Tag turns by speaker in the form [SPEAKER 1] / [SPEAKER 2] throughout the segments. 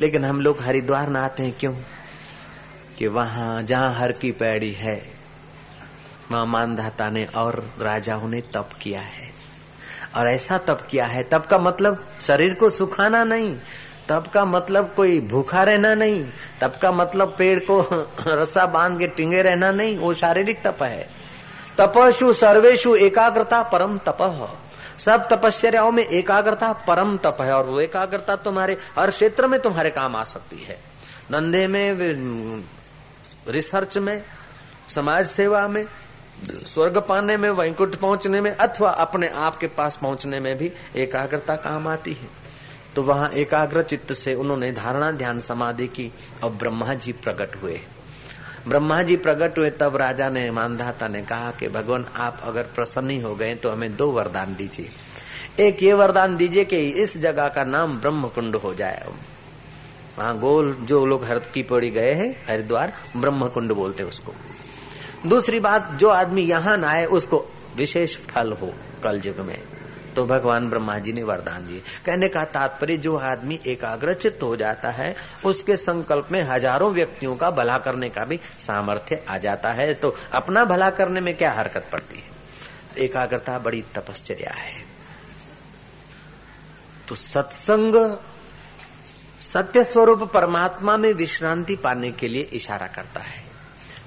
[SPEAKER 1] लेकिन हम लोग हरिद्वार ना आते हैं क्यों? कि वहाँ, जहाँ हर की पैड़ी है, वहाँ मानधाता ने और राजाओं ने तप किया है। और ऐसा तप किया है, तप का मतलब शरीर को सुखाना नहीं, तप का मतलब कोई भूखा रहना नहीं, तप का मतलब पेड़ को रस्सा बाँध के टिंगे रहना नहीं, वो शारीरिक तप है। तपशु सर्वेशु एकाग्रता परम तप। सब तपस्याओं में एकाग्रता परम तप है, और वो एकाग्रता तुम्हारे, हर क्षेत्र में तुम्हारे काम आ सकती है। धंधे में, रिसर्च में, समाज सेवा में, स्वर्ग पाने में, वैकुंठ पहुँचने में, अथवा अपने आप के पास पहुँचने में भी एकाग्रता काम आती है। तो वहाँ एकाग्र चित्त से उन्होंने धारणा ध्यान समाधि की, और ब्रह्मा जी प्रकट हुए ब्रह्मा जी प्रकट हुए, तब राजा ने, मानधाता ने कहा कि, भगवान, आप अगर प्रसन्न ही हो गए तो हमें दो वरदान दीजिए। एक ये वरदान दीजिए कि इस जगह का नाम ब्रह्म कुंड हो जाए। वहाँ गोल, जो लोग हर की पड़ी गए हैं, हरिद्वार ब्रह्म कुंड बोलते उसको। दूसरी बात, जो आदमी यहाँ न आए, उसको विशेष फल हो कल युग में। तो भगवान ब्रह्मा जी ने वरदान दिए। कहने का तात्पर्य, जो आदमी एकाग्रचित हो जाता है, उसके संकल्प में हज़ारों व्यक्तियों का भला करने का भी सामर्थ्य आ जाता है। तो अपना भला करने में क्या हरकत पड़ती है? एकाग्रता बड़ी तपश्चर्या है। तो सत्संग, सत्य स्वरूप परमात्मा में विश्रांति पाने के लिए इशारा करता है।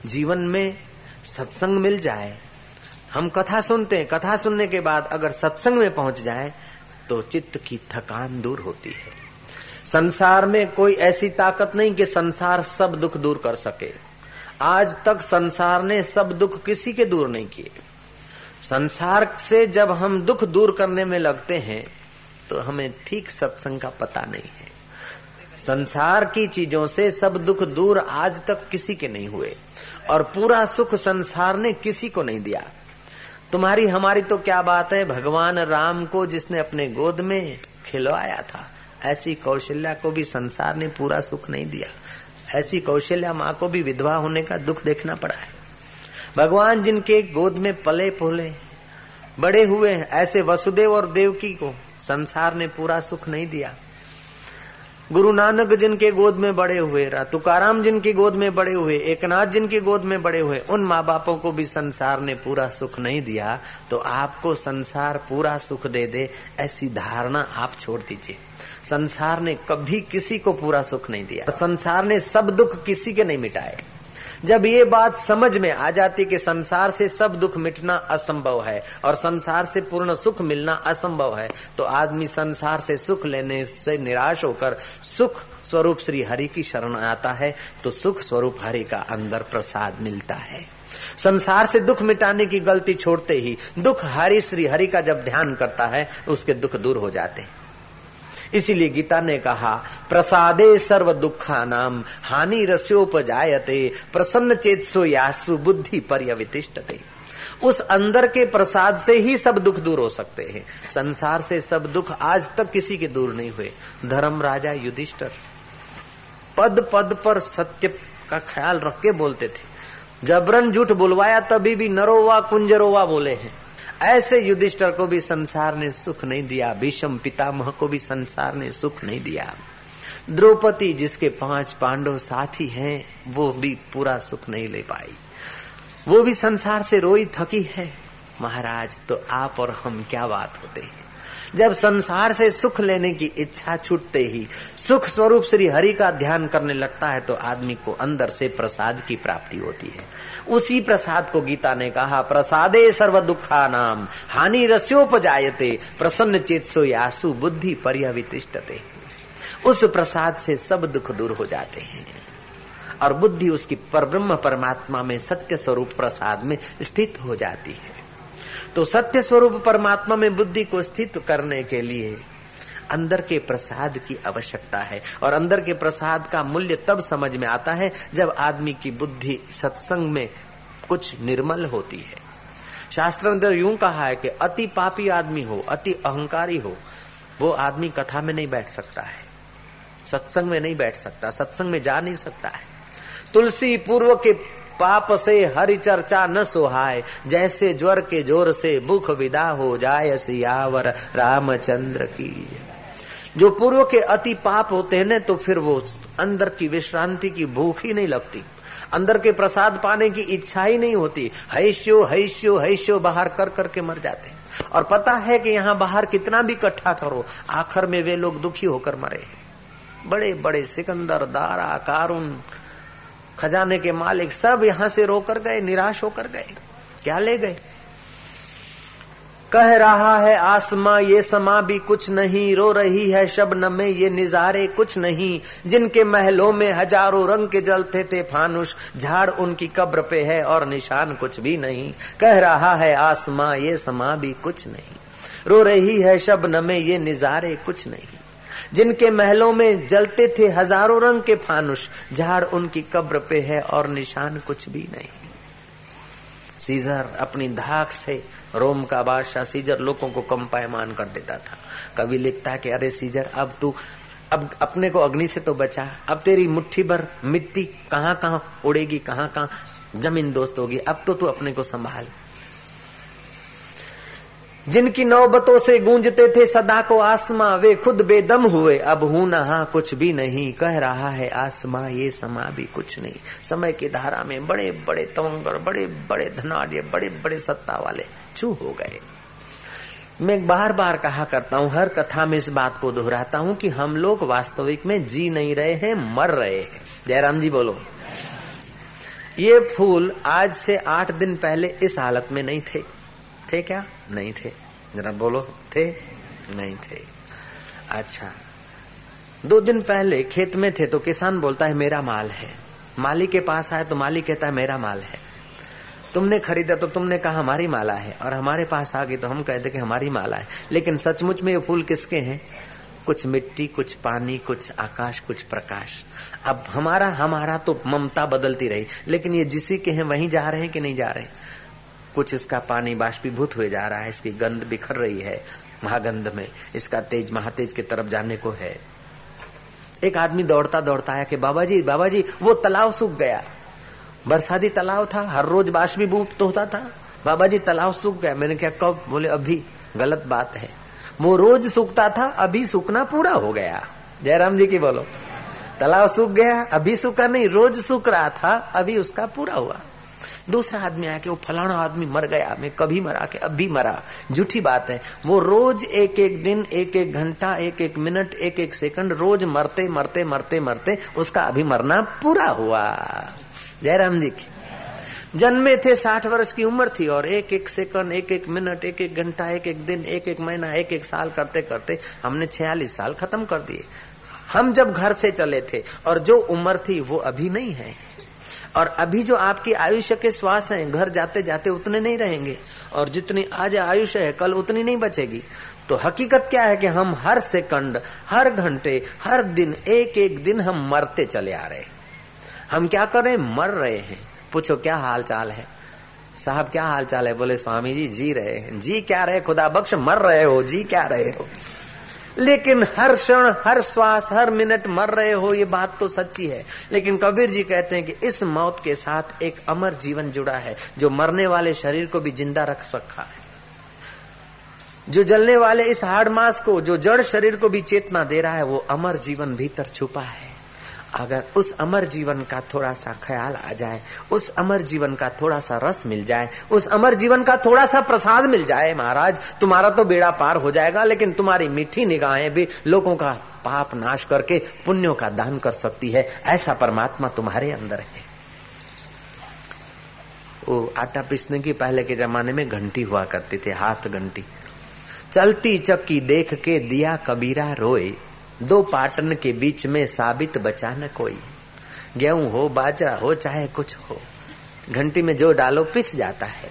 [SPEAKER 1] जीवन में सत्संग मिल जाए हम कथा सुनते हैं। कथा सुनने के बाद अगर सत्संग में पहुँच जाए तो चित्त की थकान दूर होती है। संसार में कोई ऐसी ताकत नहीं कि संसार सब दुख दूर कर सके। आज तक संसार ने सब दुख किसी के दूर नहीं किए। संसार से जब हम दुख दूर करने में लगते हैं तो हमें ठीक सत्संग का पता नहीं है। संसार की चीज़ों से सब दुख दूर आज तक किसी के नहीं हुए। और पूरा सुख संसार ने किसी को नहीं दिया। तुम्हारी, हमारी तो क्या बात है? भगवान राम को जिसने अपने गोद में खिलवाया था, ऐसी कौशल्या को भी संसार ने पूरा सुख नहीं दिया। ऐसी कौशल्या माँ को भी विधवा होने का दुख देखना पड़ा है। भगवान जिनके गोद में पले पोले बड़े हुए ऐसे वसुदेव और देवकी को संसार ने पूरा सुख नहीं दिया। गुरु नानक जिनके गोद में बड़े हुए तुकाराम जिनकी गोद में बड़े हुए, एकनाथ जिनकी गोद में बड़े हुए, उन माँ बापों को भी संसार ने पूरा सुख नहीं दिया तो आपको संसार पूरा सुख दे दे, ऐसी धारणा आप छोड़ दीजिए। संसार ने कभी किसी को पूरा सुख नहीं दिया। संसार ने सब दुख किसी के नहीं मिटाए। जब ये बात समझ में आ जाती कि संसार से सब दुख मिटना असंभव है और संसार से पूर्ण सुख मिलना असंभव है तो आदमी संसार से सुख लेने से निराश होकर सुख स्वरूप श्री हरि की शरण आता है तो सुख स्वरूप हरि का अंदर प्रसाद मिलता है। संसार से दुख मिटाने की गलती छोड़ते ही दुख हरि, श्री हरि का जब ध्यान करता है, उसके दुख दूर हो जाते हैं। इसीलिए गीता ने कहा, प्रसादे सर्व दुखा नाम हानि रस्योपजायते, प्रसन्न चेतसो यासु बुद्धि पर्यवितिष्ठते। उस अंदर के प्रसाद से ही सब दुख दूर हो सकते हैं। संसार से सब दुख आज तक किसी के दूर नहीं हुए। धर्म राजा युधिष्ठर पद पद पर सत्य का ख्याल रख के बोलते थे। जबरन झूठ बुलवाया, तभी भी नरोवा कुंजरोवा बोले हैं। ऐसे युधिष्ठर को भी संसार ने सुख नहीं दिया, भीषम पितामह को भी संसार ने सुख नहीं दिया। द्रौपदी जिसके पाँच पांडव साथी हैं, वो भी पूरा सुख नहीं ले पाई। वो भी संसार से रोई थकी है। महाराज तो आप और हम क्या बात होते हैं? जब संसार से सुख लेने की इच्छा छूटते ही सुख स्वरूप श्री हरि का ध्यान करने लगता है तो आदमी को अंदर से प्रसाद की प्राप्ति होती है। उसी प्रसाद को गीता ने कहा, प्रसादे सर्व दुखा नाम हानि रस्योपजायते, प्रसन्न चेतसो यासु बुद्धि पर्यवितिष्ठते उस प्रसाद से सब दुख दूर हो जाते हैं। और बुद्धि उसकी परब्रह्म परमात्मा में सत्य स्वरूप प्रसाद में स्थित हो जाती है। तो सत्य स्वरूप परमात्मा में बुद्धि को स्थित करने के लिए अंदर के प्रसाद की आवश्यकता है। और अंदर के प्रसाद का मूल्य तब समझ में आता है जब आदमी की बुद्धि सत्संग में कुछ निर्मल होती है। शास्त्र यूँ कहा है कि अति पापी आदमी हो, अति अहंकारी हो, वो आदमी कथा में नहीं बैठ सकता है। सत्संग में नहीं बैठ सकता, सत्संग में जा नहीं सकता है। तुलसी पूर्व के पाप से हरि चर्चा न सुहाय जैसे ज्वर के ज़ोर से मुख विदा हो जाय सियावर रामचंद्र की। जो पूर्व के अति पाप होते हैं ना तो फिर वो अंदर की विश्रांति की भूख ही नहीं लगती। अंदर के प्रसाद पाने की इच्छा ही नहीं होती। हैश्यो हैश्यो हैश्यो, बाहर कर करके मर जाते और पता है कि यहाँ बाहर कितना भी इकट्ठा करो, आखिर में वे लोग दुखी होकर मरे बड़े बड़े सिकंदर दारा कारून खजाने के मालिक सब यहाँ से रोकर गए, निराश होकर गए। क्या ले गए? कह रहा है, आसमा ये समा भी कुछ नहीं, रो रही है शबनम में ये निजारे कुछ नहीं। जिनके महलों में हज़ारों रंग के जलते थे फानुष, झाड़ उनकी कब्र पे है और निशान कुछ भी नहीं। कह रहा है, आसमा ये समा भी कुछ नहीं। रो रही है शबनम में ये निजारे कुछ नहीं। जिनके महलों में जलते थे हज़ारों रंग के फानुष, झाड़ उनकी कब्र पे है और निशान कुछ भी नहीं। सीजर अपनी धाक से रोम का बादशाह सीजर लोगों को कंपायमान कर देता था। कभी लिखता कि, अरे सीजर, अब तू, अब अपने को अग्नि से तो बचा। अब तेरी मुट्ठी भर मिट्टी कहाँ कहाँ उड़ेगी कहाँ कहाँ ज़मीन दोस्त होगी। अब तो तू अपने को संभाल। जिनकी नौबतों से गूंजते थे सदा को आसमां, वे खुद बेदम हुए। अब हूँ नहा कुछ भी नहीं। कह रहा है आसमां, ये समा भी कुछ नहीं। समय की धारा में बड़े बड़े तवंगर बड़े बड़े धनाढ़ बड़े बड़े सत्ता वाले चू हो गए। मैं बार बार कहा करता हूँ, हर कथा में इस बात को दोहराता हूँ कि हम लोग वास्तविक में जी नहीं रहे हैं, मर रहे हैं। जयराम जी बोलो। ये फूल आज से आठ दिन पहले इस हालत में नहीं थे। थे क्या? नहीं थे। जरा बोलो, थे? नहीं थे। अच्छा। दो दिन पहले खेत में थे तो किसान बोलता है, मेरा माल है। माली के पास आया तो माली कहता है, मेरा माल है। तुमने खरीदा तो तुमने कहा, हमारी माला है। और हमारे पास आ गई तो हम कहते कि हमारी माला है। लेकिन सचमुच में ये फूल किसके हैं? कुछ मिट्टी, कुछ पानी, कुछ आकाश, कुछ प्रकाश। अब हमारा हमारा तो ममता बदलती रही। लेकिन ये जिसी के हैं, वहीं जा रहे हैं कि नहीं जा रहे कुछ इसका पानी बाष्पीभूत हुए जा रहा है, इसकी गंध बिखर रही है महागंध में। इसका तेज, महातेज की तरफ़ जाने को है। एक आदमी दौड़ता दौड़ता आया कि बाबा जी बाबा जी वो तालाब सूख गया। बरसाती तालाब था, हर रोज बाष्पीभूत तो होता था। बाबा जी तालाब सूख गया। मैंने क्या कब? बोले, अभी। गलत बात है। वो रोज सूखता था, अभी सूखना पूरा हो गया। जयराम जी की बोलो। तालाब सूख गया, अभी सूखा नहीं, रोज सूख रहा था, अभी उसका पूरा हुआ। दूसरा आदमी आया कि वो फलाना आदमी मर गया, मैं कभी मरा के अभी मरा। झूठी बात है। वो रोज एक एक दिन एक एक घंटा एक एक मिनट एक एक सेकंड रोज मरते मरते मरते मरते उसका अभी मरना पूरा हुआ। जयराम जी की। जन्मे थे साठ वर्ष की उम्र थी और एक एक सेकंड एक एक मिनट एक एक घंटा एक एक दिन एक एक महीना एक एक साल करते करते हमने छियालीस साल खत्म कर दिए। हम जब घर से चले थे और जो उम्र थी वो अभी नहीं है। और अभी जो आपकी आयुष्य के श्वास हैं, घर जाते जाते उतने नहीं रहेंगे। और जितनी आज आयुष्य है, कल उतनी नहीं बचेगी। तो हकीकत क्या है कि हम हर सेकंड, हर घंटे, हर दिन एक एक दिन हम मरते चले आ रहे हम क्या कर रहे मर रहे हैं। पूछो, क्या हाल चाल है? साहब, क्या हाल चाल है? बोले, स्वामी जी जी रहे हैं। जी क्या रहे? खुदा बख्श, मर रहे हो, जी क्या रहे हो? लेकिन हर क्षण, हर श्वास, हर मिनट मर रहे हो, ये बात तो सच्ची है। लेकिन कबीर जी कहते हैं कि इस मौत के साथ एक अमर जीवन जुड़ा है, जो मरने वाले शरीर को भी ज़िंदा रख सका है। जो जलने वाले इस हार्ड मास को, जो जड़ शरीर को भी चेतना दे रहा है, वो अमर जीवन भीतर छुपा है। अगर उस अमर जीवन का थोड़ा सा ख्याल आ जाए, उस अमर जीवन का थोड़ा सा रस मिल जाए, उस अमर जीवन का थोड़ा सा प्रसाद मिल जाए महाराज, तुम्हारा तो बेड़ा पार हो जाएगा, लेकिन तुम्हारी मीठी निगाहें भी लोगों का पाप नाश करके पुण्यों का दान कर सकती है, ऐसा परमात्मा तुम्हारे अंदर है। वो आटा पीसने की पहले के जमाने में घंटी हुआ करती थी, हाथ घंटी। चलती चक्की देख के दिया कबीरा रोए दो पाटन के बीच में साबित बचा न कोई। गेहूँ हो, बाजरा हो, चाहे कुछ हो, घंटी में जो डालो, पिस जाता है।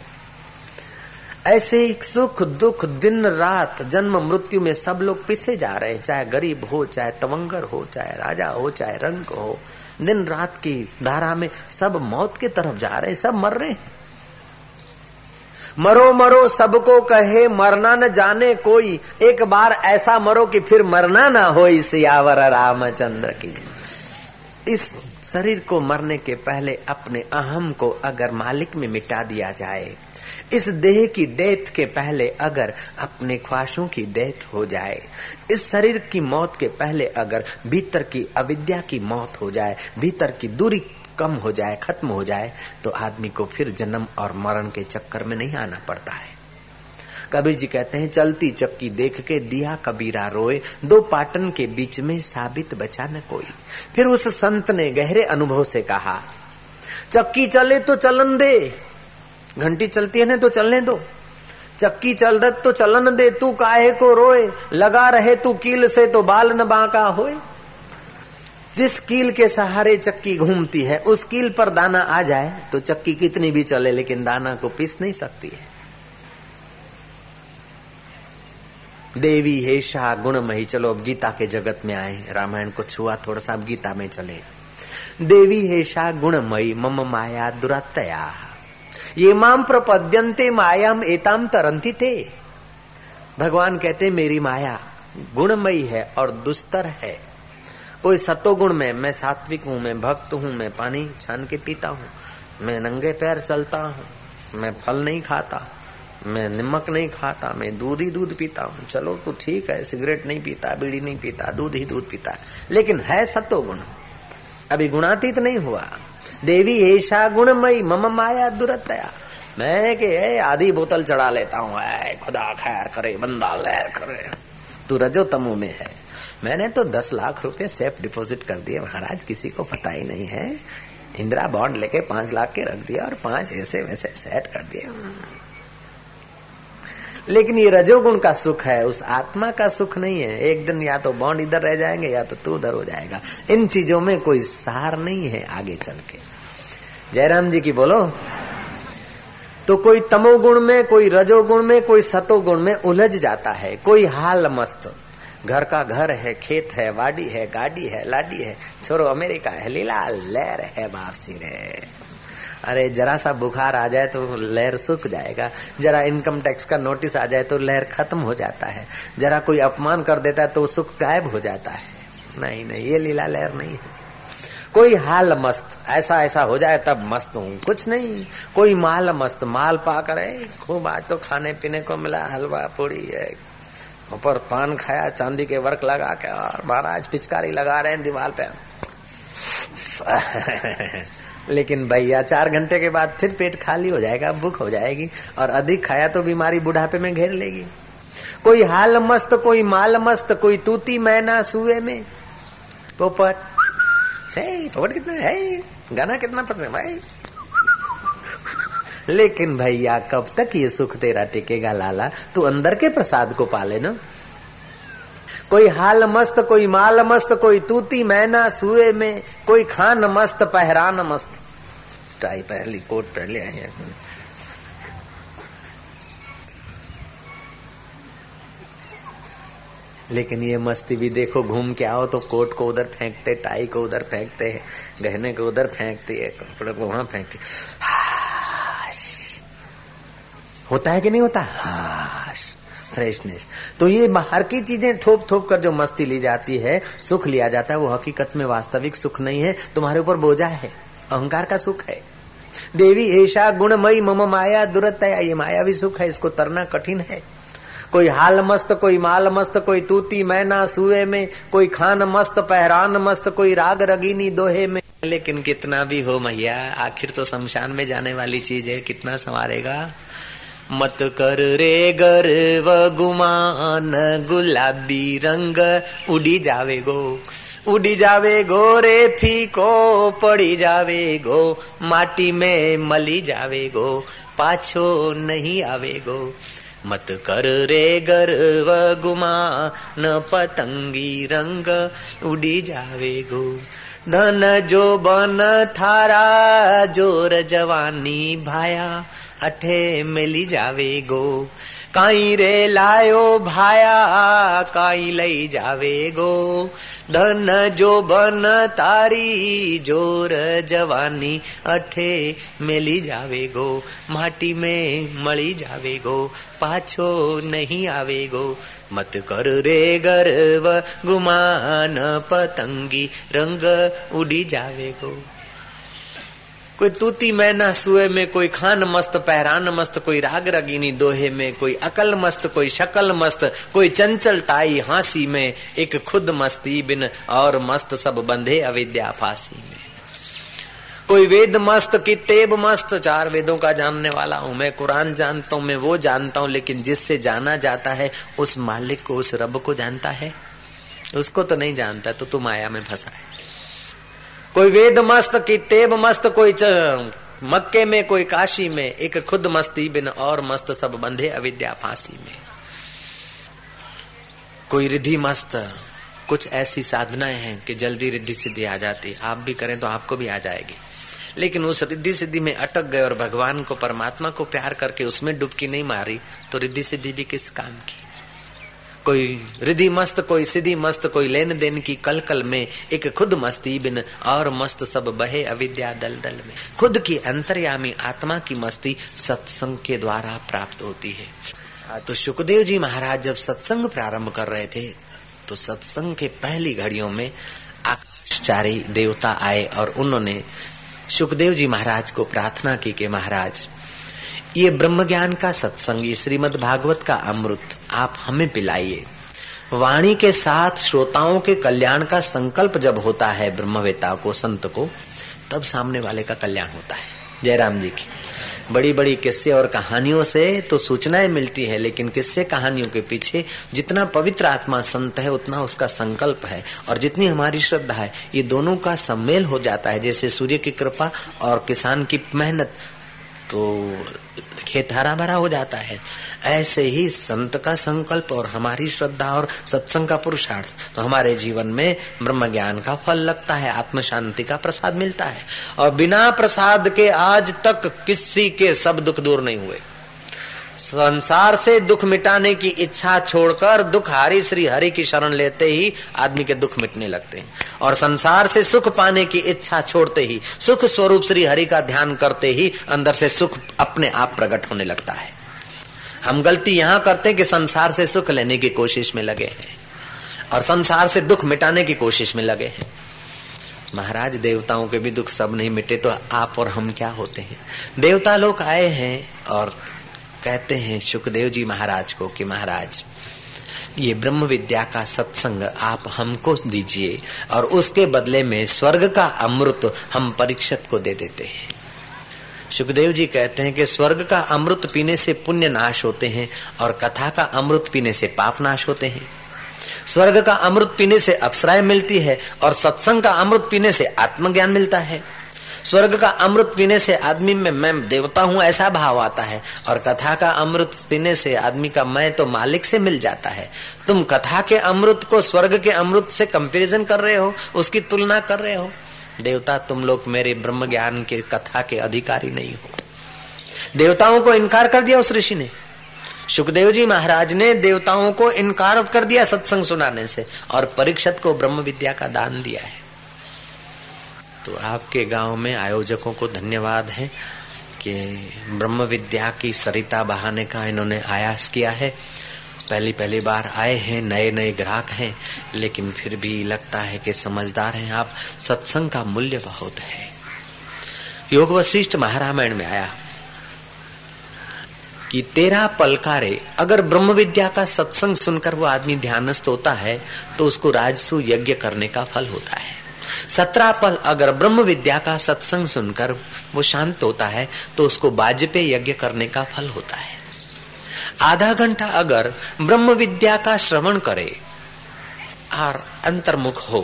[SPEAKER 1] ऐसे ही सुख दुख दिन रात, जन्म मृत्यु में सब लोग पिसे जा रहे हैं, चाहे गरीब हो, चाहे तवंगर हो, चाहे राजा हो, चाहे रंग हो। दिन रात की धारा में सब मौत की तरफ़ जा रहे हैं, सब मर रहे हैं। मरो मरो सबको कहे, मरना न जाने कोई। एक बार ऐसा मरो कि फिर मरना ना हो सियावर रामचंद्र की। इस शरीर को मरने के पहले अपने अहम को अगर मालिक में मिटा दिया जाए, इस देह की डेथ के पहले अगर अपने ख्वाहिशों की डेथ हो जाए, इस शरीर की मौत के पहले अगर भीतर की अविद्या की मौत हो जाए, भीतर की दूरी कम हो जाए, खत्म हो जाए तो आदमी को फिर जन्म और मरण के चक्कर में नहीं आना पड़ता है। कबीर जी कहते हैं, चलती चक्की देख के दिया कबीरा रोए, दो पाटन के बीच में साबित बचा न कोई। फिर उस संत ने गहरे अनुभव से कहा, चक्की चले तो चलन दे। घंटी चलती है ना तो चलने दो। चक्की चल दत तो चलन दे, तू काहे को रोए? लगा रहे तू कील से तो बाल न बांका होए। जिस कील के सहारे चक्की घूमती है, उस कील पर दाना आ जाए तो चक्की कितनी भी चले, लेकिन दाना को पीस नहीं सकती है। देवी हेशा गुणमयी, चलो अब गीता के जगत में आए। रामायण को छुआ थोड़ा सा, अब गीता में चले। देवी हेशा गुणमयी, मम माया दुरातया ये माम प्रपद्यंते मायाम एताम तरंती थे भगवान कहते, मेरी माया गुणमयी है और दुस्तर है। कोई सतोगुण में, मैं सात्विक हूँ, मैं भक्त हूँ, मैं पानी छान के पीता हूँ, मैं नंगे पैर चलता हूँ, मैं फल नहीं खाता, मैं नमक नहीं खाता, मैं दूध ही दूध पीता हूँ। चलो तो ठीक है, सिगरेट नहीं पीता, बीड़ी नहीं पीता, दूध ही दूध पीता है। लेकिन है सत्वगुण अभी गुणातीत नहीं हुआ। देवी ऐसा गुणमयी, मम माया दुरतया। मैं के आधी बोतल चढ़ा लेता हूँ खुदा खैर करे, बंदा लहर करे। तू रजो तमु में है। मैंने तो दस लाख रुपए सेफ़ डिपॉजिट कर दिए, महाराज, किसी को पता ही नहीं है। इंदिरा बॉन्ड लेके पाँच लाख के रख दिया और पाँच ऐसे वैसे सेट कर दिए लेकिन ये रजोगुण का सुख है, उस आत्मा का सुख नहीं है। एक दिन या तो बॉन्ड इधर रह जाएँगे, या तो तू उधर हो जाएगा। इन चीज़ों में कोई सार नहीं है आगे चल के। जयराम जी की बोलो। तो कोई तमोगुण में, कोई रजोगुण में, कोई सतोगुण में उलझ जाता है। कोई हाल मस्त। घर का घर है, खेत है, वाडी है, गाड़ी है, लाडी है, छोरो अमेरिका है लीला लहर है बापसी रे अरे जरा सा बुखार आ जाए तो लहर सूख जाएगा। जरा इनकम टैक्स का नोटिस आ जाए तो लहर खत्म हो जाता है। जरा कोई अपमान कर देता है तो सुख गायब हो जाता है। नहीं नहीं, ये लीला लहर नहीं है। कोई हाल मस्त, ऐसा ऐसा हो जाए तब मस्त हूँ। कुछ नहीं, कोई माल मस्त, माल पा कर खूब आज तो खाने पीने को मिला, हलवा पूरी है ऊपर पान खाया, चांदी के वर्क लगा के, और महाराज पिचकारी लगा रहे हैं दीवार पे। लेकिन भैया, चार घंटे के बाद फिर पेट खाली हो जाएगा, भूख हो जाएगी, और अधिक खाया तो बीमारी बुढ़ापे में घेर लेगी। कोई हाल मस्त, कोई माल मस्त, कोई तूती मैना सुए में। पोपट है कितना है? गाना कितना पड़ रहा भाई लेकिन भैया, कब तक ये सुख तेरा टिकेगा, लाला? तू अंदर के प्रसाद को पाले ना। कोई हाल मस्त, कोई माल मस्त, कोई तूती मैना सुए में, कोई खान मस्त, पहरान मस्त। टाई पहली, कोट पहले आए आए लेकिन ये मस्ती भी देखो, घूम के आओ तो कोट को उधर फेंकते, टाई को उधर फेंकते हैं, गहने को उधर फेंकते है, कपड़े को वहाँ फेंकते होता है कि नहीं होता? हाश। फ्रेशनेस तो ये बाहर की चीज़ें थोप थोप कर जो मस्ती ली जाती है, सुख लिया जाता है, वो हकीकत में वास्तविक सुख नहीं है, तुम्हारे ऊपर बोझा है, अहंकार का सुख है। देवी ऐसा गुणमयी मम माया, दुरतया ये माया भी सुख है, इसको तरना कठिन है। कोई हाल मस्त, कोई माल मस्त, कोई तूती मैना सुए में, कोई खान मस्त, पहरान मस्त, कोई राग रगीनी दोहे में। लेकिन कितना भी हो मैया, आखिर तो शमशान में जाने वाली चीज़ है, कितना संवारेगा? मत कर रे गर्व गुमान, गुलाबी रंग उड़ी जावे गो उड़ी जावे गो रे फीको, पड़ी जावे गो माटी में मली जावे गो पाछो नहीं आवे गो मत कर रे गर्व गुमा, न पतंगी रंग उड़ी जावे गो। धन जो बन थारा, ज़ोर जवानी भाया, अठे मिली जावे गो। काई रे लायो भाया, काई जावे गो। धन जो बन तारी, ज़ोर जवानी अठे मिली जावे गो। माटी में मળી जावे गो, पाछो नहीं आवे गो। मत कर रे गर्व, गुमान पतंगी, रंग उड़ी जावे गो। कोई तूती मैना सुए में, कोई खान मस्त पहरान मस्त, कोई राग रगीनी दोहे में, कोई अकल मस्त, कोई शकल मस्त, कोई चंचल ताई हांसी में, एक खुद मस्ती बिन और मस्त सब बंधे अविद्या फांसी में। कोई वेद मस्त की तेब मस्त, चार वेदों का जानने वाला हूँ मैं, कुरान जानता हूँ मैं, वो जानता हूँ, लेकिन जिससे जाना जाता है, उस मालिक को, उस रब को जानता है? उसको तो नहीं जानता तो तू माया में फंसा है। कोई वेद मस्त की तेब मस्त, कोई मक्के में, कोई काशी में, एक खुद मस्ती बिन और मस्त, सब बंधे अविद्या फांसी में। कोई रिद्धि मस्त, कुछ ऐसी साधनाएँ हैं कि जल्दी रिद्धि सिद्धि आ जाती। आप भी करें तो आपको भी आ जाएगी। लेकिन उस रिद्धि सिद्धि में अटक गए और भगवान को, परमात्मा को प्यार करके उसमें डुबकी नहीं मारी तो रिद्धि सिद्धि भी किस काम की? कोई रिधि मस्त, कोई सिद्धि मस्त, कोई लेन देन की कल कल में एक खुद मस्ती बिन और मस्त सब बहे अविद्या दल दल में। खुद की अंतर्यामी आत्मा की मस्ती सत्संग के द्वारा प्राप्त होती है। तो सुखदेव जी महाराज जब सत्संग प्रारंभ कर रहे थे तो सत्संग के पहली घड़ियों में आकाशचारी देवता आए और उन्होंने सुखदेव जी महाराज को प्रार्थना की कि महाराज, ये ब्रह्म ज्ञान का सत्संग, ये श्रीमद भागवत का अमृत आप हमें पिलाइए। वाणी के साथ श्रोताओं के कल्याण का संकल्प जब होता है ब्रह्मवेता को, संत को, तब सामने वाले का कल्याण होता है। जयराम जी की। बड़ी बड़ी किस्से और कहानियों से तो सूचनाएँ मिलती है, लेकिन किस्से कहानियों के पीछे जितना पवित्र आत्मा संत है, उतना उसका संकल्प है। और जितनी हमारी श्रद्धा है, ये दोनों का सम्मेल हो जाता है। जैसे सूर्य की कृपा और किसान की मेहनत तो खेत हरा भरा हो जाता है। ऐसे ही संत का संकल्प और हमारी श्रद्धा और सत्संग का पुरुषार्थ तो हमारे जीवन में ब्रह्म ज्ञान का फल लगता है आत्म शांति का प्रसाद मिलता है। और बिना प्रसाद के आज तक किसी के सब दुख दूर नहीं हुए। संसार से दुख मिटाने की इच्छा छोड़कर दुख हारी श्री हरि की शरण लेते ही आदमी के दुख मिटने लगते हैं। और संसार से सुख पाने की इच्छा छोड़ते ही, सुख स्वरूप श्री हरि का ध्यान करते ही अंदर से सुख अपने आप प्रकट होने लगता है। हम गलती यहाँ करते हैं कि संसार से सुख लेने की कोशिश में लगे हैं। और संसार से दुख मिटाने की कोशिश में लगे हैं। महाराज, देवताओं के भी दुख सब नहीं मिटे तो आप और हम क्या होते हैं? देवता लोग आए हैं और कहते हैं सुखदेव जी महाराज को कि महाराज, ये ब्रह्म विद्या का सत्संग आप हमको दीजिए और उसके बदले में स्वर्ग का अमृत हम परीक्षित को दे देते हैं। सुखदेव जी कहते हैं कि स्वर्ग का अमृत पीने से पुण्य नाश होते हैं और कथा का अमृत पीने से पाप नाश होते हैं। स्वर्ग का अमृत पीने से अप्सराय मिलती है और सत्संग का अमृत पीने से आत्मज्ञान मिलता है। स्वर्ग का अमृत पीने से आदमी में मैं देवता हूँ, ऐसा भाव आता है। और कथा का अमृत पीने से आदमी का मैं तो मालिक से मिल जाता है। तुम कथा के अमृत को स्वर्ग के अमृत से कंपेरिजन कर रहे हो, उसकी तुलना कर रहे हो। देवता, तुम लोग मेरे ब्रह्म ज्ञान के कथा के अधिकारी नहीं हो। देवताओं को इनकार कर दिया उस ऋषि ने। सुखदेव जी महाराज ने देवताओं को इनकार कर दिया सत्संग सुनाने से। और परीक्षत को ब्रह्म विद्या का दान दिया है। तो आपके गाँव में आयोजकों को धन्यवाद है कि ब्रह्म विद्या की सरिता बहाने का इन्होंने आयास किया है। पहली पहली बार आए हैं, नए नए ग्राहक हैं, लेकिन फिर भी लगता है कि समझदार हैं आप। सत्संग का मूल्य बहुत है। योग वशिष्ठ महारामायण में आया कि तेरा पलकारे, अगर ब्रह्म विद्या का सत्संग सुनकर वो आदमी ध्यानस्थ होता है तो उसको राजसु यज्ञ करने का फल होता है। सत्रह पल अगर ब्रह्म विद्या का सत्संग सुनकर वो शांत होता है तो उसको बाजपे यज्ञ करने का फल होता है। आधा घंटा अगर ब्रह्म विद्या का श्रवण करे और अंतर्मुख हो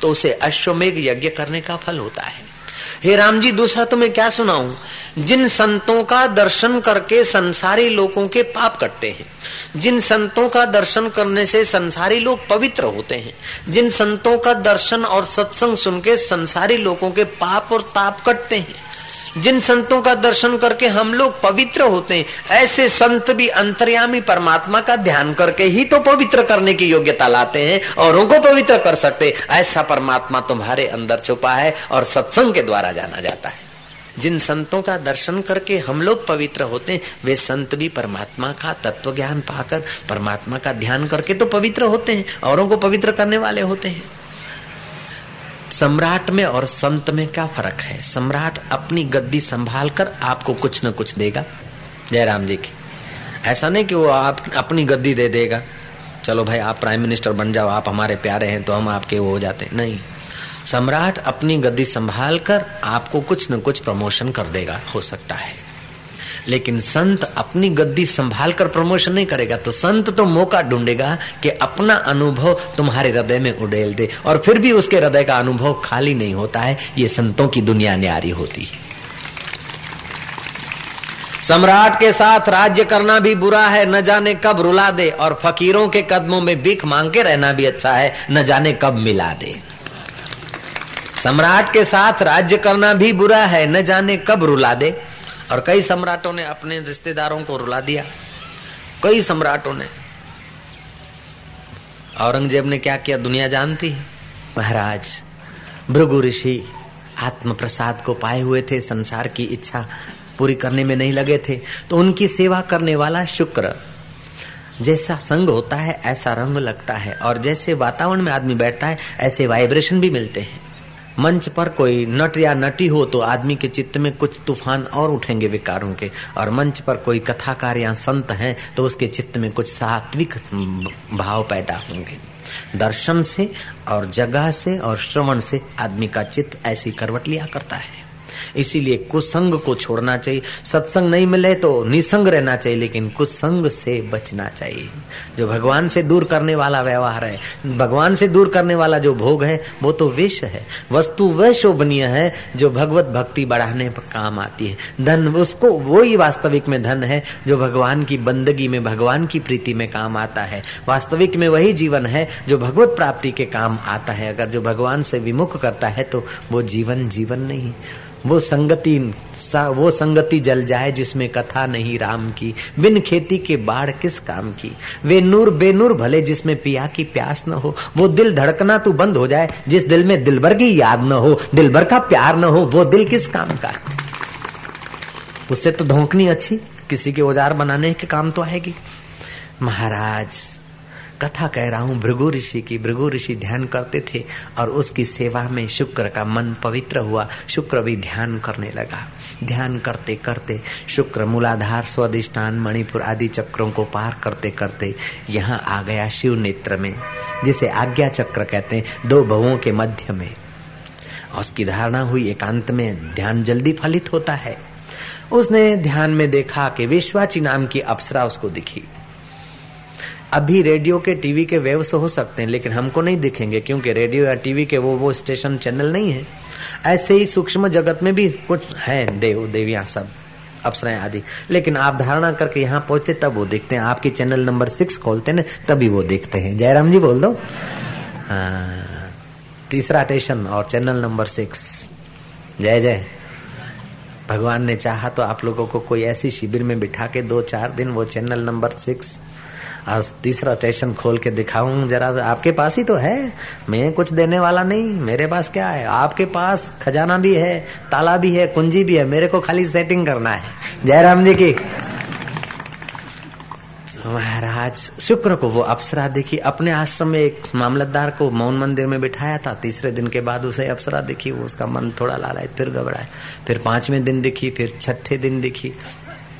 [SPEAKER 1] तो उसे अश्वमेघ यज्ञ करने का फल होता है। हे राम जी, दूसरा तुम्हें क्या सुनाऊं? जिन संतों का दर्शन करके संसारी लोगों के पाप कटते हैं, जिन संतों का दर्शन करने से संसारी लोग पवित्र होते हैं, जिन संतों का दर्शन और सत्संग सुन के संसारी लोगों के पाप और ताप कटते हैं जिन संतों का दर्शन करके हम लोग पवित्र होते हैं, ऐसे संत भी अंतर्यामी परमात्मा का ध्यान करके ही तो पवित्र करने की योग्यता लाते हैं और उनको पवित्र कर सकते ऐसा परमात्मा तुम्हारे अंदर छुपा है और सत्संग के द्वारा जाना जाता है। जिन संतों का दर्शन करके हम लोग पवित्र होते हैं, वे संत भी परमात्मा का तत्व ज्ञान पाकर, परमात्मा का ध्यान करके तो पवित्र होते हैं औरों को पवित्र करने वाले होते हैं। सम्राट में और संत में क्या फ़र्क है? सम्राट अपनी गद्दी संभाल कर आपको कुछ न कुछ देगा। जयराम जी की। ऐसा नहीं कि वो आप अपनी गद्दी दे देगा। चलो भाई, आप प्राइम मिनिस्टर बन जाओ, आप हमारे प्यारे हैं तो हम आपके वो हो जाते नहीं। सम्राट अपनी गद्दी संभाल कर आपको कुछ न कुछ प्रमोशन कर देगा, हो सकता है। लेकिन संत अपनी गद्दी संभाल कर प्रमोशन नहीं करेगा। तो संत तो मौका ढूंढेगा कि अपना अनुभव तुम्हारे हृदय में उड़ेल दे और फिर भी उसके हृदय का अनुभव खाली नहीं होता है। ये संतों की दुनिया न्यारी होती। है सम्राट के साथ राज्य करना भी बुरा है। न जाने कब रुला दे और फकीरों के कदमों में भीख मांग के रहना भी अच्छा है। न जाने कब मिला दे। सम्राट के साथ राज्य करना भी बुरा है। न जाने कब रुला दे। और कई सम्राटों ने अपने रिश्तेदारों को रुला दिया। कई सम्राटों ने। औरंगज़ेब ने क्या किया? दुनिया जानती है। महाराज, भृगु ऋषि आत्म प्रसाद को पाए हुए थे, संसार की इच्छा पूरी करने में नहीं लगे थे तो उनकी सेवा करने वाला शुक्र, जैसा संग होता है, ऐसा रंग लगता है, और जैसे वातावरण में आदमी बैठता है, ऐसे वाइब्रेशन भी मिलते हैं। मंच पर कोई नट या नटी हो तो आदमी के चित्त में कुछ तूफ़ान और उठेंगे विकारों के और मंच पर कोई कथाकार या संत है तो उसके चित्त में कुछ सात्विक भाव पैदा होंगे। दर्शन से और जगह से और श्रवण से आदमी का चित्त ऐसी करवट लिया करता है। इसीलिए कुसंग को छोड़ना चाहिए। सत्संग नहीं मिले तो निसंग रहना चाहिए, लेकिन कुसंग से बचना चाहिए। जो भगवान से दूर करने वाला व्यवहार है, भगवान से दूर करने वाला जो भोग है, वो तो विष है। वस्तु वह शोभनीय है, जो भगवत भक्ति बढ़ाने पर काम आती है। धन, उसको वो ही वास्तविक में धन है, जो भगवान की बंदगी में, भगवान की प्रीति में काम आता है। वास्तविक में वही जीवन है, जो भगवत प्राप्ति के काम आता है। अगर जो भगवान से विमुख करता है तो वो जीवन जीवन नहीं वो संगति वो संगति जल जाए जिसमें कथा नहीं राम की। बिन खेती के बाढ़ किस काम की? वे नूर बेनूर भले जिसमें पिया की प्यास न हो। वो दिल धड़कना तू बंद हो जाए, जिस दिल में दिलबर की याद न हो। दिलबर का प्यार न हो, वो दिल किस काम का? उससे तो धोकनी अच्छी। किसी के औज़ार बनाने के काम तो आएगी। महाराज कथा कह रहा हूँ। भृगु ऋषि की, भृगु ऋषि ध्यान करते थे और उसकी सेवा में शुक्र का मन पवित्र हुआ। शुक्र भी ध्यान करने लगा। ध्यान करते करते शुक्र मूलाधार स्वादिष्ठान मणिपुर आदि चक्रों को पार करते करते यहाँ आ गया शिव नेत्र में, जिसे आज्ञा चक्र कहते हैं, दो भवों के मध्य में। उसकी धारणा हुई एकांत में, ध्यान जल्दी फलित होता है। उसने ध्यान में देखा कि विश्वाची नाम की अप्सरा उसको दिखी। अभी रेडियो के टीवी के वेव्स हो सकते हैं लेकिन हमको नहीं दिखेंगे क्योंकि रेडियो या टीवी के वो वो स्टेशन चैनल नहीं है। ऐसे ही सूक्ष्म जगत में भी कुछ है देव देविया सब अप्सराएँ आदि। लेकिन आप धारणा करके यहाँ पहुँचते तब वो देखते हैं। आपकी चैनल नंबर सिक्स खोलते ना तभी वो देखते हैं। जयराम जी बोल दो। हाँ, तीसरा स्टेशन और चैनल नंबर सिक्स जय जय। भगवान ने चाहा तो आप लोगों को कोई ऐसी शिविर में बिठा के दो चार दिन वो चैनल नंबर सिक्स आज तीसरा स्टेशन खोल के दिखाऊँ, जरा आपके पास ही तो है। मैं कुछ देने वाला नहीं, मेरे पास क्या है? आपके पास खजाना भी है, ताला भी है, कुंजी भी है, मेरे को खाली सेटिंग करना है। जयराम जी की। महाराज, शुक्र को वो अप्सरा देखी, अपने आश्रम में एक मामलतदार को मौन मंदिर में बिठाया था। तीसरे दिन के बाद उसे अप्सरा दिखी, वो उसका मन थोड़ा लालाए फिर घबराए फिर पाँचवें दिन दिखी, फिर छठे दिन दिखी।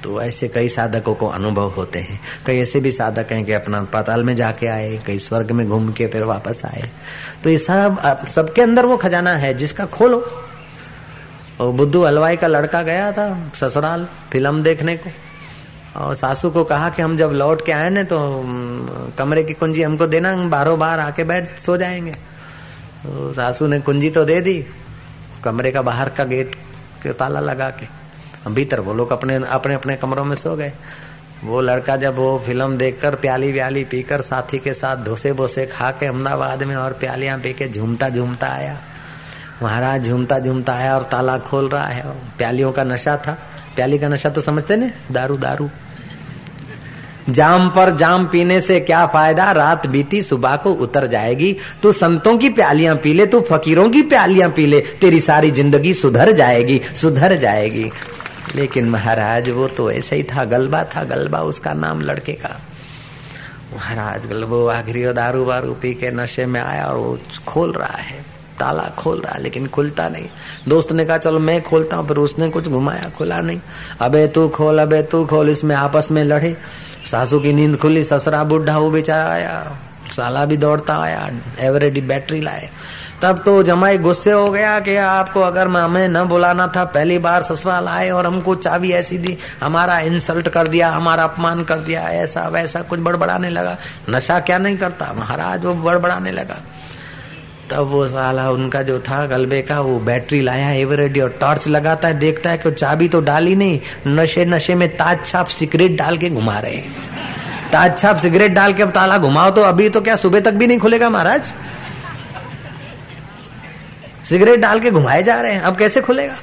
[SPEAKER 1] तो ऐसे कई साधकों को अनुभव होते हैं। कई ऐसे भी साधक हैं कि अपना पाताल में जाके आए, कई स्वर्ग में घूम के फिर वापस आए। तो ये सब सबके अंदर वो खजाना है जिसका खोलो। और बुद्धू हलवाई का लड़का गया था, ससुराल, फ़िल्म देखने को। और सासू को कहा कि हम जब लौट के आए ना तो कमरे की कुंजी हमको देना बारो बार आके बैठ सो जाएँगे। तो सासू ने कुंजी तो दे दी, कमरे का बाहर का गेट ताला लगा के। भीतर, वो लोग अपने अपने अपने कमरों में सो गए। वो लड़का जब वो फ़िल्म देखकर प्याली व्याली पीकर साथी के साथ धोसे बोसे खा के अहमदाबाद में और प्यालियाँ पी के झूमता झूमता आया। महाराज झूमता झूमता आया और ताला खोल रहा है। प्यालियों का नशा था। प्याली का नशा तो समझते ने दारू दारू। जाम पर जाम पीने से क्या फ़ायदा? रात बीती, सुबह को उतर जाएगी। तू संतों की प्यालियाँ पी ले, तू फकीरों की प्यालियाँ पी ले। तेरी सारी ज़िंदगी सुधर जाएगी सुधर जाएगी। लेकिन महाराज, वो तो ऐसा ही था, गलबा था, गलबा उसका नाम लड़के का। महाराज, गलबो आखिरी दारू वारू पी के नशे में आया और वो खोल रहा है, ताला खोल रहा लेकिन खुलता नहीं। दोस्त ने कहा, चलो मैं खोलता हूँ फिर उसने कुछ घुमाया, खुला नहीं। अबे तू खोल, अबे तू खोल, इसमें आपस में लड़े। सासू की नींद खुली, ससरा बुढ़ा, वो बेचारा आया, साला भी दौड़ता आया, एवरेडी बैटरी लाए। तब तो जमाई गुस्से हो गया कि आपको अगर हमें न बुलाना था, पहली बार ससुराल आए और हमको चाबी ऐसी दी, हमारा इंसल्ट कर दिया, हमारा अपमान कर दिया, ऐसा वैसा कुछ बड़बड़ाने लगा। नशा क्या नहीं करता? महाराज, वो बड़बड़ाने लगा। तब वो साला उनका जो था, गलबे का, वो बैटरी लाया एवरेडी और टॉर्च लगाता है, देखता है कि चाबी तो डाली नहीं नशे नशे में ताज छाप सिगरेट डाल के घुमा रहे ताज छाप सिगरेट डाल के अब ताला घुमाओ तो अभी तो क्या, सुबह तक भी नहीं खुलेगा महाराज? सिगरेट डाल के घुमाए जा रहे हैं, अब कैसे खुलेगा?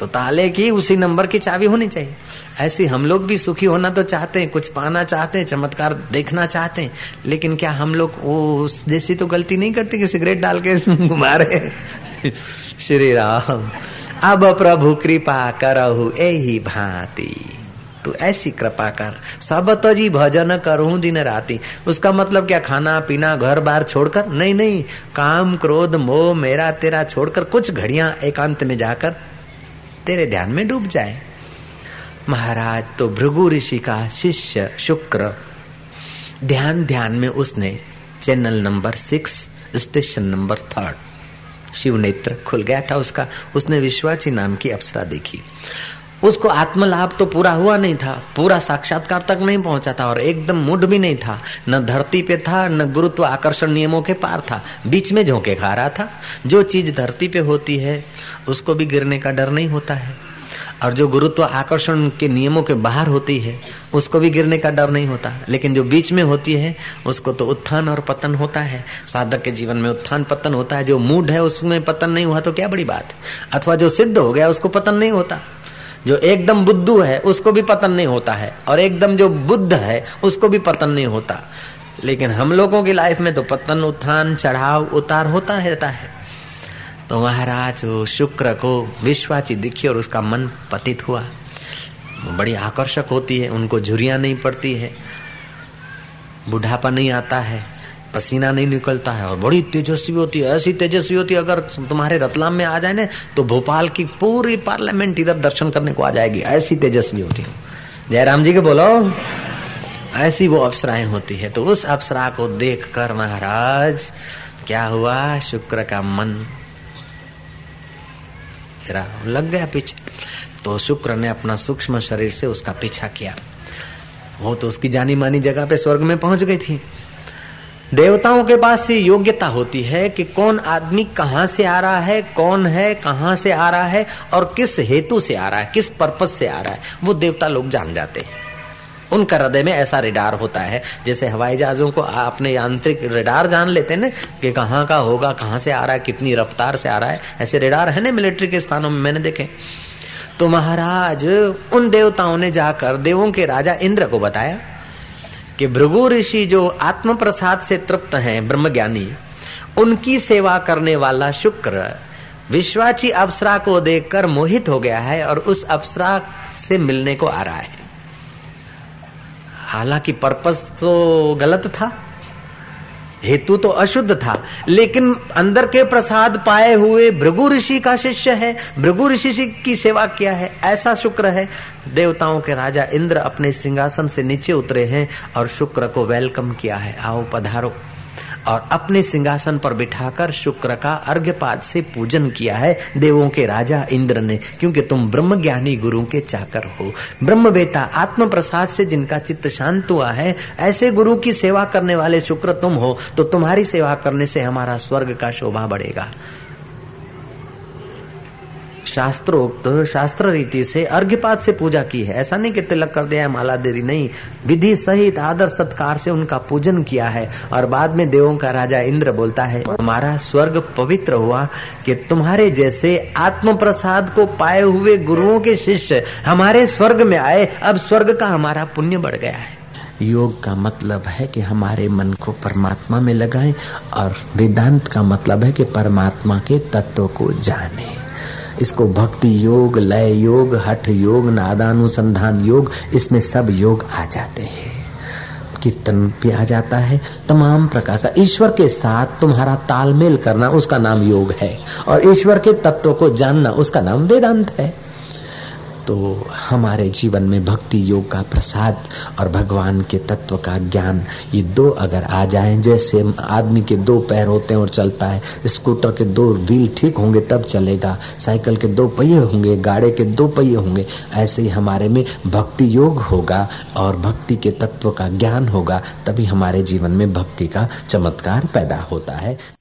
[SPEAKER 1] तो ताले की उसी नंबर की चाबी होनी चाहिए। ऐसे हम लोग भी सुखी होना तो चाहते हैं, कुछ पाना चाहते हैं, चमत्कार देखना चाहते हैं, लेकिन क्या हम लोग वो जैसी तो गलती नहीं करते कि सिगरेट डाल के घुमा रहे श्री राम। अब प्रभु कृपा करहु यही भांति। तू ऐसी कृपा कर। सब तो जी भजन करूँ दिन राती। उसका मतलब क्या, खाना पीना, घर बार छोड़कर? नहीं नहीं। काम, क्रोध, मोह, मेरा तेरा छोड़कर कुछ घड़ियाँ एकांत में जाकर तेरे ध्यान में डूब जाए। महाराज तो भृगु ऋषि का शिष्य शुक्र। ध्यान ध्यान में उसने channel number six, station number third Shiva नेत्र खुल गया था उसका। उसने विश्वाची नाम की अप्सरा देखी। उसको आत्मलाभ तो पूरा हुआ नहीं था, पूरा साक्षात्कार तक नहीं पहुँचा था और एकदम मूड भी नहीं था। न धरती पे था, न गुरुत्व आकर्षण नियमों के पार था। बीच में झोंके खा रहा था। जो चीज़ धरती पे होती है, उसको भी गिरने का डर नहीं होता है। और जो गुरुत्व आकर्षण के नियमों के बाहर होती है, उसको भी गिरने का डर नहीं होता। लेकिन जो बीच में होती है, उसको तो उत्थान और पतन होता है। साधक के जीवन में उत्थान पतन होता है। जो मूड है, उसमें पतन नहीं हुआ तो क्या बड़ी बात? अथवा जो सिद्ध हो गया, उसको पतन नहीं होता। जो एकदम बुद्धू है, उसको भी पतन नहीं होता है। और एकदम जो बुद्ध है, उसको भी पतन नहीं होता। लेकिन हम लोगों की लाइफ में तो पतन, उत्थान, चढ़ाव, उतार होता रहता है। तो महाराज शुक्र को विश्वाची दिखी और उसका मन पतित हुआ। बड़ी आकर्षक होती है, उनको झुरिया नहीं पड़ती है। बुढ़ापा नहीं आता है। पसीना नहीं निकलता है और बड़ी तेजस्वी होती है। ऐसी तेजस्वी होती है, अगर तुम्हारे रतलाम में आ जाए ना तो भोपाल की पूरी पार्लियामेंट इधर दर्शन करने को आ जाएगी। ऐसी तेजस्वी होती है। जयराम जी के बोलो, ऐसी वो अप्सराएँ होती है। तो उस अप्सरा को देख कर महाराज, क्या हुआ? शुक्र का मन लग गया पीछे। तो शुक्र ने अपना सूक्ष्म शरीर से उसका पीछा किया। वो तो उसकी जानी मानी जगह पे स्वर्ग में पहुँच गई थी। देवताओं के पास ये योग्यता होती है कि कौन आदमी कहाँ से आ रहा है, कौन है, कहाँ से आ रहा है और किस हेतु से आ रहा है, किस पर्पज से आ रहा है, वो देवता लोग जान जाते हैं। उनका हृदय में ऐसा रिडार होता है, जैसे हवाई जहाजों को अपने यांत्रिक रिडार जान लेते हैं ना, कि कहाँ का होगा, कहाँ से आ रहा है, कितनी रफ्तार से आ रहा है। ऐसे रिडार है ना मिलिट्री के स्थानों में, मैंने देखे। तो महाराज, उन देवताओं ने जाकर देवों के राजा इंद्र को बताया कि भृगु ऋषि जो आत्म प्रसाद से तृप्त हैं, ब्रह्मज्ञानी, उनकी सेवा करने वाला शुक्र, विश्वाची अप्सरा को देखकर मोहित हो गया है और उस अप्सरा से मिलने को आ रहा है। हालाँकि पर्पस तो गलत था। हेतु तो अशुद्ध था, लेकिन अंदर के प्रसाद पाए हुए भृगु ऋषि का शिष्य है। भृगु ऋषि की सेवा किया है? ऐसा शुक्र है। देवताओं के राजा इंद्र अपने सिंहासन से नीचे उतरे हैं और शुक्र को वेलकम किया है। आओ पधारो। और अपने सिंहासन पर बिठाकर शुक्र का अर्घ्यपाद से पूजन किया है देवों के राजा इंद्र ने, क्योंकि तुम ब्रह्म ज्ञानी गुरु के चाकर हो। ब्रह्म बेता आत्म प्रसाद से जिनका चित्त शांत हुआ है, ऐसे गुरु की सेवा करने वाले शुक्र तुम हो तो तुम्हारी सेवा करने से हमारा स्वर्ग का शोभा बढ़ेगा। शास्त्रोक्त शास्त्र रीति से अर्घ्यपात से पूजा की है। ऐसा नहीं कि तिलक कर दिया माला देरी नहीं। विधि सहित, आदर सत्कार से उनका पूजन किया है और बाद में देवों का राजा इंद्र बोलता है, हमारा स्वर्ग पवित्र हुआ कि तुम्हारे जैसे आत्म प्रसाद को पाए हुए गुरुओं के शिष्य हमारे स्वर्ग में आए। अब स्वर्ग का हमारा पुण्य बढ़ गया है। योग का मतलब है कि हमारे मन को परमात्मा में लगाएँ और वेदांत का मतलब है कि परमात्मा के तत्व को जाने। इसको भक्ति योग, लय योग, हठ योग, नादानुसंधान योग, इसमें सब योग आ जाते हैं। कीर्तन भी आ जाता है। तमाम प्रकार का ईश्वर के साथ तुम्हारा तालमेल करना उसका नाम योग है और ईश्वर के तत्व को जानना उसका नाम वेदांत है। तो हमारे जीवन में भक्ति योग का प्रसाद और भगवान के तत्व का ज्ञान, ये दो अगर आ जाए, जैसे आदमी के दो पैर होते हैं और चलता है, स्कूटर के दो व्हील ठीक होंगे तब चलेगा, साइकिल के दो पहिए होंगे, गाड़े के दो पहिए होंगे, ऐसे ही हमारे में भक्ति योग होगा और भक्ति के तत्व का ज्ञान होगा, तभी हमारे जीवन में भक्ति का चमत्कार पैदा होता है।